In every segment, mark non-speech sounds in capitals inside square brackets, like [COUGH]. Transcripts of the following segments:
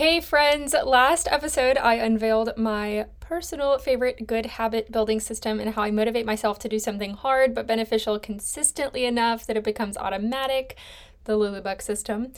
Hey, friends! Last episode, I unveiled my personal favorite good habit building system and how I motivate myself to do something hard but beneficial consistently enough that it becomes automatic the Lulubuck system.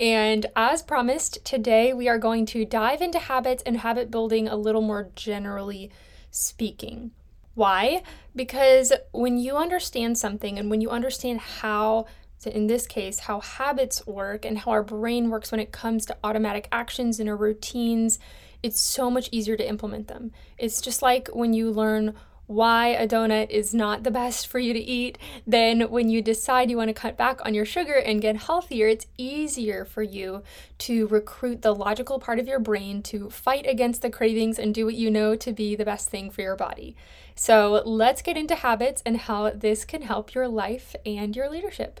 And as promised, today we are going to dive into habits and habit building a little more generally speaking. Why? Because when you understand something and when you understand how so, in this case, how habits work and how our brain works when it comes to automatic actions and our routines, it's so much easier to implement them. It's just like when you learn why a donut is not the best for you to eat, then when you decide you want to cut back on your sugar and get healthier, it's easier for you to recruit the logical part of your brain to fight against the cravings and do what you know to be the best thing for your body. So let's get into habits and how this can help your life and your leadership.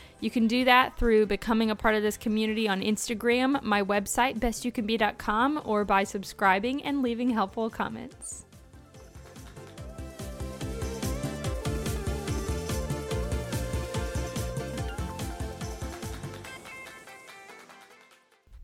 You can do that through becoming a part of this community on Instagram, my website, bestyoucanbe.com, or by subscribing and leaving helpful comments.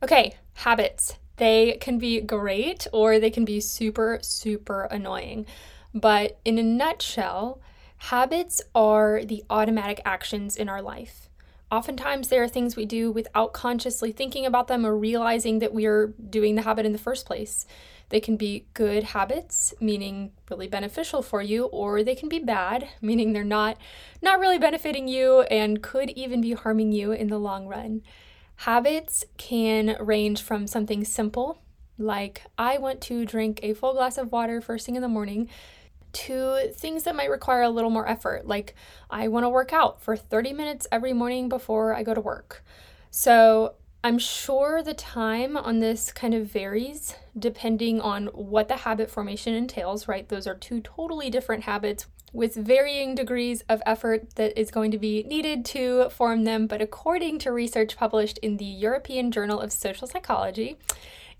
Okay, habits. They can be great or they can be super, super annoying. But in a nutshell, habits are the automatic actions in our life. Oftentimes, there are things we do without consciously thinking about them or realizing that we are doing the habit in the first place. They can be good habits, meaning really beneficial for you, or they can be bad, [LAUGHS] meaning they're not not really benefiting you and could even be harming you in the long run. Habits can range from something simple, like I want to drink a full glass of water first thing in the morning, to things that might require a little more effort, like I want to work out for 30 minutes every morning before I go to work. So I'm sure the time on this kind of varies depending on what the habit formation entails, right? Those are two totally different habits with varying degrees of effort that is going to be needed to form them. But according to research published in the European Journal of Social Psychology,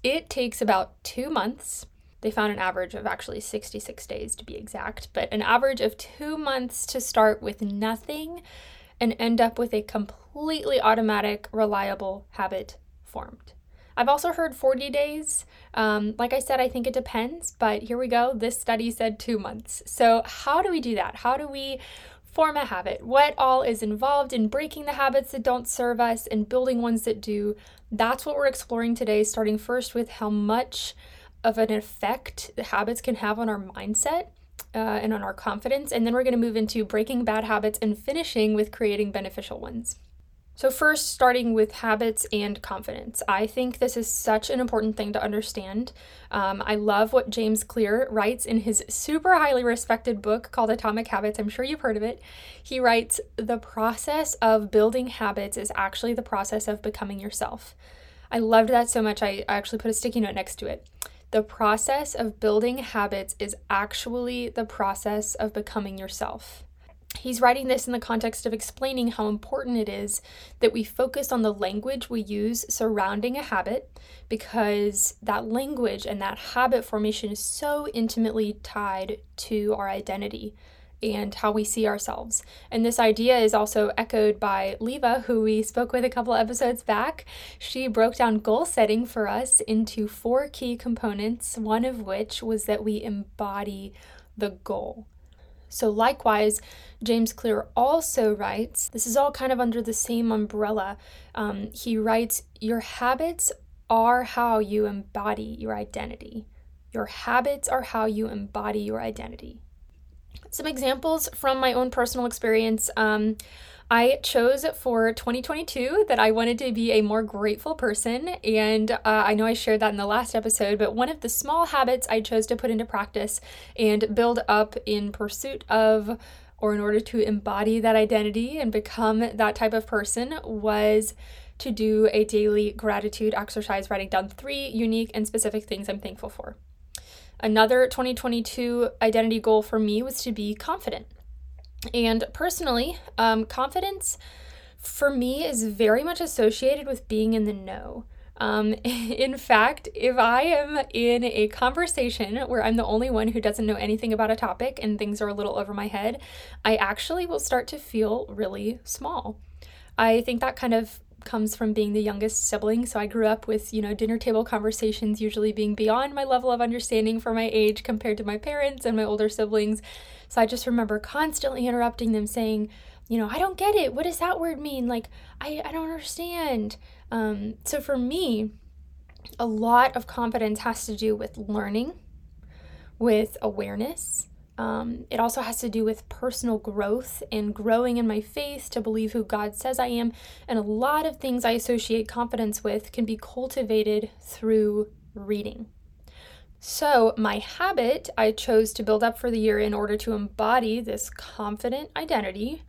it takes about two months they found an average of actually 66 days to be exact, but an average of two months to start with nothing and end up with a completely automatic, reliable habit formed. I've also heard 40 days. Um, like I said, I think it depends, but here we go. This study said two months. So, how do we do that? How do we form a habit? What all is involved in breaking the habits that don't serve us and building ones that do? That's what we're exploring today, starting first with how much of an effect the habits can have on our mindset uh, and on our confidence. And then we're going to move into breaking bad habits and finishing with creating beneficial ones. So, first, starting with habits and confidence. I think this is such an important thing to understand. Um, I love what James Clear writes in his super highly respected book called Atomic Habits. I'm sure you've heard of it. He writes The process of building habits is actually the process of becoming yourself. I loved that so much, I actually put a sticky note next to it. The process of building habits is actually the process of becoming yourself. He's writing this in the context of explaining how important it is that we focus on the language we use surrounding a habit because that language and that habit formation is so intimately tied to our identity and how we see ourselves. And this idea is also echoed by Leva, who we spoke with a couple episodes back. She broke down goal setting for us into four key components, one of which was that we embody the goal. So, likewise, James Clear also writes this is all kind of under the same umbrella. Um, he writes, Your habits are how you embody your identity. Your habits are how you embody your identity. Some examples from my own personal experience. Um, I chose for 2022 that I wanted to be a more grateful person. And uh, I know I shared that in the last episode, but one of the small habits I chose to put into practice and build up in pursuit of or in order to embody that identity and become that type of person was to do a daily gratitude exercise, writing down three unique and specific things I'm thankful for. Another 2022 identity goal for me was to be confident. And personally, um, confidence for me is very much associated with being in the know. Um, [LAUGHS] in fact, if I am in a conversation where I'm the only one who doesn't know anything about a topic and things are a little over my head, I actually will start to feel really small. I think that kind of comes from being the youngest sibling. So I grew up with, you know, dinner table conversations usually being beyond my level of understanding for my age compared to my parents and my older siblings. So I just remember constantly interrupting them saying, you know, I don't get it. What does that word mean? Like, I, I don't understand. Um, so for me, a lot of confidence has to do with learning, with awareness. Um, it also has to do with personal growth and growing in my faith to believe who God says I am. And a lot of things I associate confidence with can be cultivated through reading. So, my habit I chose to build up for the year in order to embody this confident identity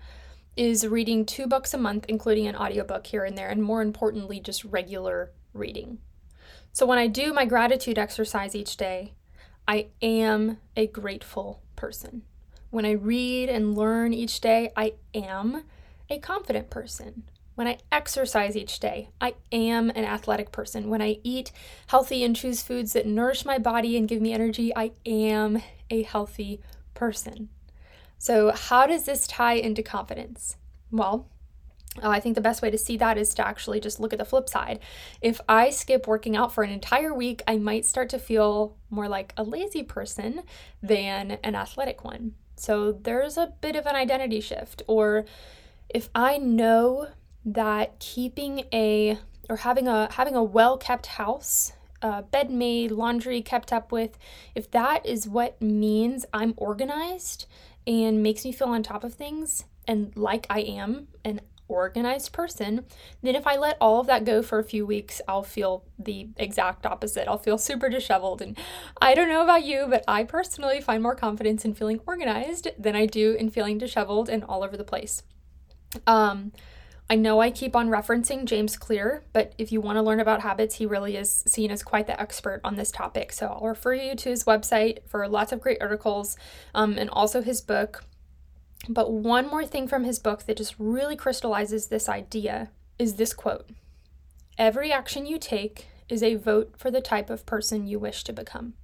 is reading two books a month, including an audiobook here and there, and more importantly, just regular reading. So when I do my gratitude exercise each day, I am a grateful person. When I read and learn each day, I am a confident person. When I exercise each day, I am an athletic person. When I eat healthy and choose foods that nourish my body and give me energy, I am a healthy person. So, how does this tie into confidence? Well, uh, I think the best way to see that is to actually just look at the flip side. If I skip working out for an entire week, I might start to feel more like a lazy person than an athletic one. So there's a bit of an identity shift. Or if I know that keeping a or having a having a well-kept house uh, bed made, laundry kept up with, if that is what means I'm organized, and makes me feel on top of things and like I am an organized person, then if I let all of that go for a few weeks, I'll feel the exact opposite. I'll feel super disheveled. And I don't know about you, but I personally find more confidence in feeling organized than I do in feeling disheveled and all over the place. Um, I know I keep on referencing James Clear, but if you want to learn about habits, he really is seen as quite the expert on this topic. So I'll refer you to his website for lots of great articles um, and also his book. But one more thing from his book that just really crystallizes this idea is this quote Every action you take is a vote for the type of person you wish to become.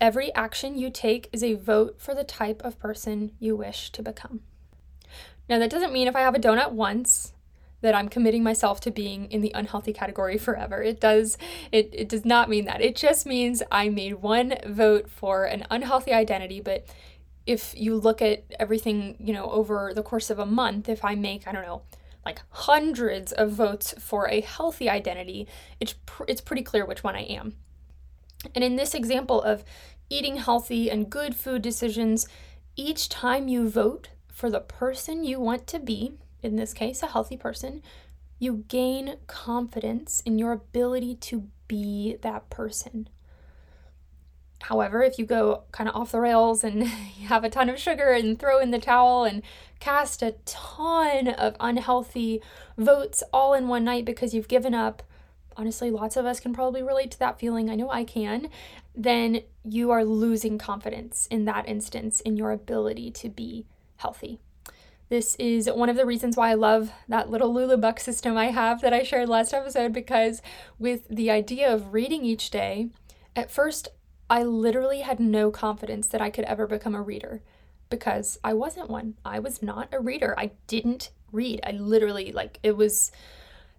Every action you take is a vote for the type of person you wish to become. Now, that doesn't mean if I have a donut once that I'm committing myself to being in the unhealthy category [LAUGHS] forever. It does it, it does not mean that. It just means I made one vote for an unhealthy identity, but if you look at everything, you know, over the course of a month, if I make, I don't know, like hundreds of votes for a healthy identity, it's pr- it's pretty clear which one I am. And in this example of eating healthy and good food decisions, each time you vote for the person you want to be, in this case, a healthy person, you gain confidence in your ability to be that person. However, if you go kind of off the rails and [LAUGHS] have a ton of sugar and throw in the towel and cast a ton of unhealthy votes all in one night because you've given up, honestly, lots of us can probably relate to that feeling. I know I can. Then you are losing confidence in that instance in your ability to be healthy. This is one of the reasons why I love that little Lulu Buck system I have that I shared last episode because with the idea of reading each day, at first I literally had no confidence that I could ever become a reader because I wasn't one. I was not a reader. I didn't read. I literally like it was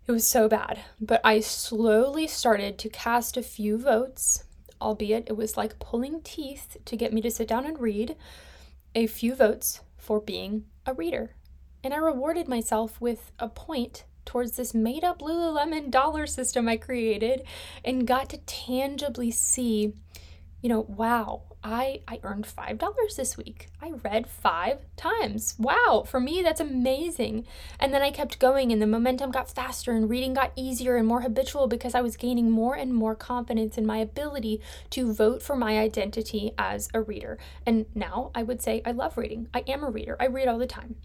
it was so bad. But I slowly started to cast a few votes, albeit it was like pulling teeth to get me to sit down and read a few votes for being a reader. And I rewarded myself with a point towards this made up Lululemon dollar system I created and got to tangibly see, you know, wow, I I earned $5 this week. I read 5 times. Wow, for me that's amazing. And then I kept going and the momentum got faster and reading got easier and more habitual because I was gaining more and more confidence in my ability to vote for my identity as a reader. And now I would say I love reading. I am a reader. I read all the time.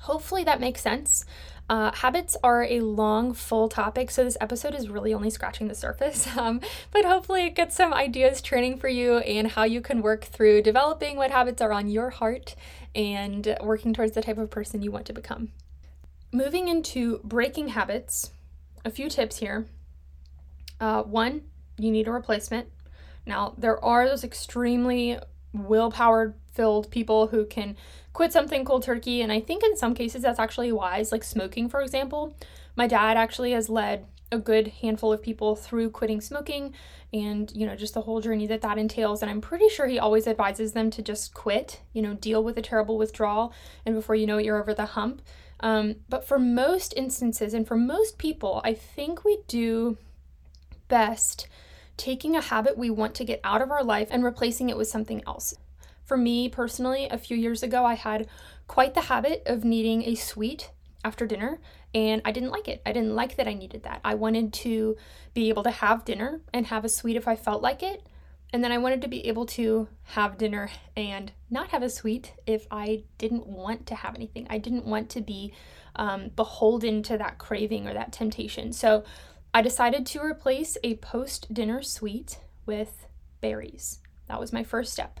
Hopefully that makes sense. Uh, habits are a long, full topic, so this episode is really only scratching the surface. [LAUGHS] Um, but hopefully, it gets some ideas training for you and how you can work through developing what habits are on your heart and working towards the type of person you want to become. Moving into breaking habits, a few tips here. Uh, one, you need a replacement. Now, there are those extremely willpower filled people who can quit something cold turkey. And I think in some cases that's actually wise, like smoking, for example. My dad actually has led a good handful of people through quitting smoking and you know just the whole journey that that entails and i'm pretty sure he always advises them to just quit you know deal with a terrible withdrawal and before you know it you're over the hump um, but for most instances and for most people i think we do best taking a habit we want to get out of our life and replacing it with something else for me personally, a few years ago, I had quite the habit of needing a sweet after dinner, and I didn't like it. I didn't like that I needed that. I wanted to be able to have dinner and have a sweet if I felt like it. And then I wanted to be able to have dinner and not have a sweet if I didn't want to have anything. I didn't want to be um, beholden to that craving or that temptation. So I decided to replace a post dinner sweet with berries. That was my first step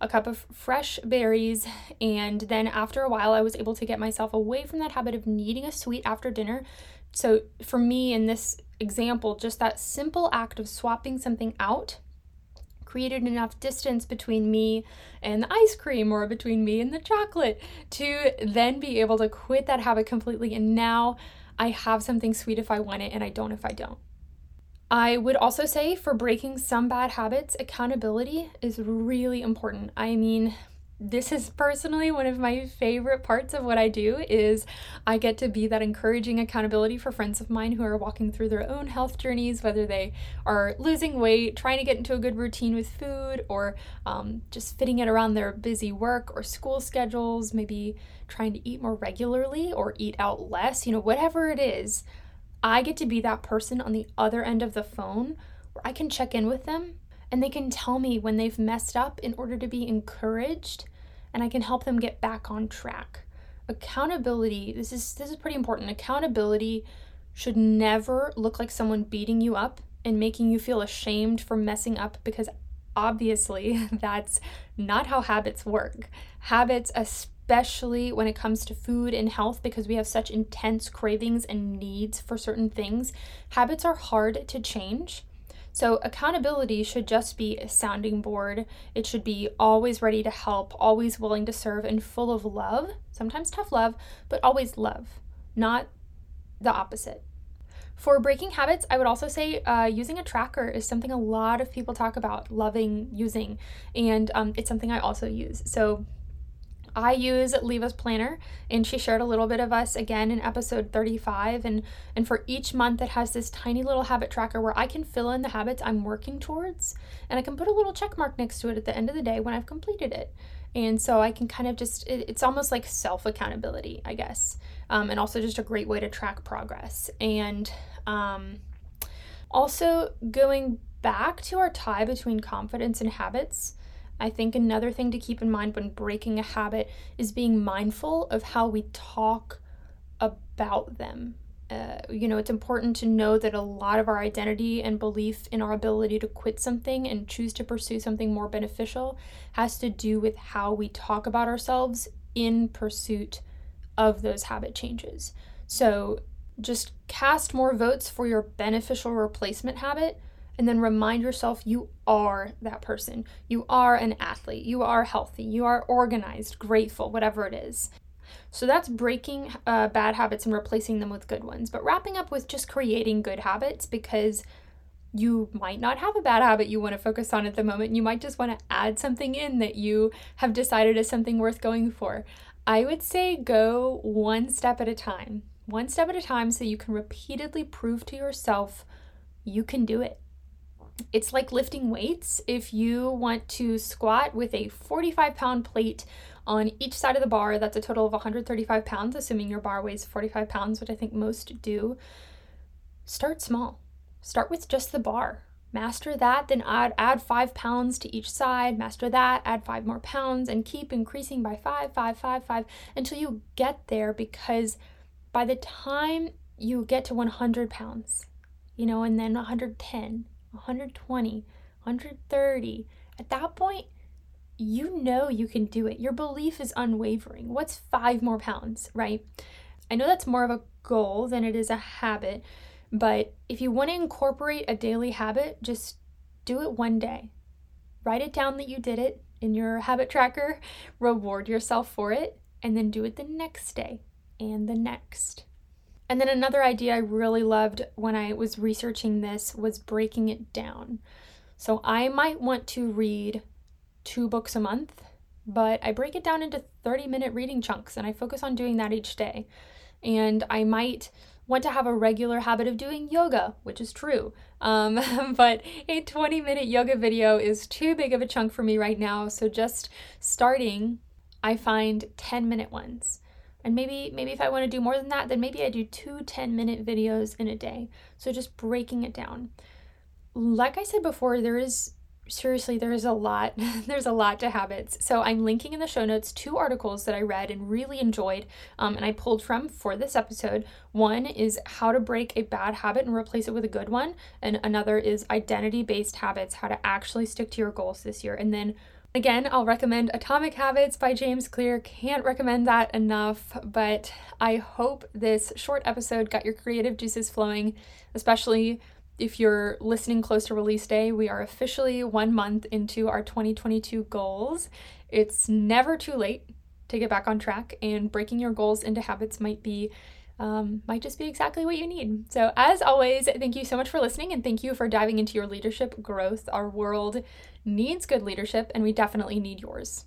a cup of fresh berries, and then after a while, I was able to get myself away from that habit of needing a sweet after dinner. So, for me, in this example, just that simple act of swapping something out created enough distance between me and the ice cream or between me and the chocolate to then be able to quit that habit completely. And now I have something sweet if I want it, and I don't if I don't. I would also say for breaking some bad habits, accountability is really important. I mean, this is personally one of my favorite parts of what I do is I get to be that encouraging accountability for friends of mine who are walking through their own health journeys, whether they are losing weight, trying to get into a good routine with food, or um, just fitting it around their busy work or school schedules, maybe trying to eat more regularly or eat out less, you know, whatever it is. I get to be that person on the other end of the phone where I can check in with them and they can tell me when they've messed up in order to be encouraged and I can help them get back on track. Accountability, this is this is pretty important. Accountability should never look like someone beating you up and making you feel ashamed for messing up because obviously [LAUGHS] that's not how habits work. Habits, especially when it comes to food and health because we have such intense cravings and needs for certain things. Habits are hard to change. So, accountability should just be a sounding board. It should be always ready to help, always willing to serve, and full of love, sometimes tough love, but always love, not the opposite. For breaking habits, I would also say uh, using a tracker is something a lot of people talk about loving using, and um, it's something I also use. So, I use Leva's planner, and she shared a little bit of us again in episode 35. And, and for each month, it has this tiny little habit tracker where I can fill in the habits I'm working towards, and I can put a little check mark next to it at the end of the day when I've completed it. And so I can kind of just, it, it's almost like self accountability, I guess, um, and also just a great way to track progress. And um, also going back to our tie between confidence and habits I think another thing to keep in mind when breaking a habit is being mindful of how we talk about them. Uh, you know, it's important to know that a lot of our identity and belief in our ability to quit something and choose to pursue something more beneficial has to do with how we talk about ourselves in pursuit of those habit changes. So just cast more votes for your beneficial replacement habit and then remind yourself you are that person. You are an athlete. You are healthy. You are organized, grateful, whatever it is. So that's breaking uh, bad habits and replacing them with good ones. But wrapping up with just creating good habits because you might not have a bad habit you want to focus on at the moment. You might just want to add something in that you have decided is something worth going for. I would say go one step at a time, one step at a time, so you can repeatedly prove to yourself you can do it. It's like lifting weights. If you want to squat with a 45 pound plate on each side of the bar, that's a total of 135 pounds, assuming your bar weighs 45 pounds, which I think most do. Start small. Start with just the bar. Master that, then add add five pounds to each side. Master that, add five more pounds, and keep increasing by five, five, five, five until you get there. Because by the time you get to 100 pounds, you know, and then 110, 120, 130. At that point, you know you can do it. Your belief is unwavering. What's five more pounds, right? I know that's more of a goal than it is a habit, but if you want to incorporate a daily habit, just do it one day. Write it down that you did it in your habit tracker, [LAUGHS] reward yourself for it, and then do it the next day and the next. And then another idea I really loved when I was researching this was breaking it down. So I might want to read two books a month, but I break it down into 30 minute reading chunks and I focus on doing that each day. And I might want to have a regular habit of doing yoga, which is true. Um, [LAUGHS] but a 20 minute yoga video is too big of a chunk for me right now. So just starting, I find 10 minute ones. And maybe maybe if I want to do more than that, then maybe I do two 10 minute videos in a day. So just breaking it down. Like I said before, there is seriously there is a lot [LAUGHS] there's a lot to habits so i'm linking in the show notes two articles that i read and really enjoyed um, and i pulled from for this episode one is how to break a bad habit and replace it with a good one and another is identity based habits how to actually stick to your goals this year and then Again, I'll recommend Atomic Habits by James Clear. Can't recommend that enough, but I hope this short episode got your creative juices flowing, especially if you're listening close to release day. We are officially one month into our 2022 goals. It's never too late to get back on track, and breaking your goals into habits might be um, might just be exactly what you need. So, as always, thank you so much for listening and thank you for diving into your leadership growth. Our world needs good leadership, and we definitely need yours.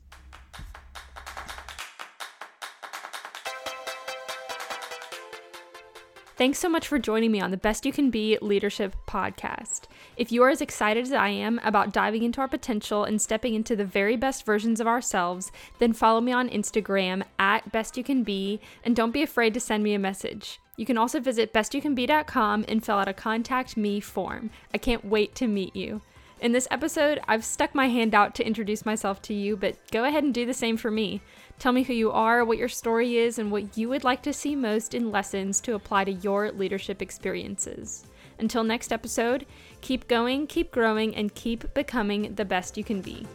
Thanks so much for joining me on the Best You Can Be Leadership Podcast. If you are as excited as I am about diving into our potential and stepping into the very best versions of ourselves, then follow me on Instagram at Best You Can Be and don't be afraid to send me a message. You can also visit bestyoucanbe.com and fill out a contact me form. I can't wait to meet you. In this episode, I've stuck my hand out to introduce myself to you, but go ahead and do the same for me. Tell me who you are, what your story is, and what you would like to see most in lessons to apply to your leadership experiences. Until next episode, keep going, keep growing, and keep becoming the best you can be.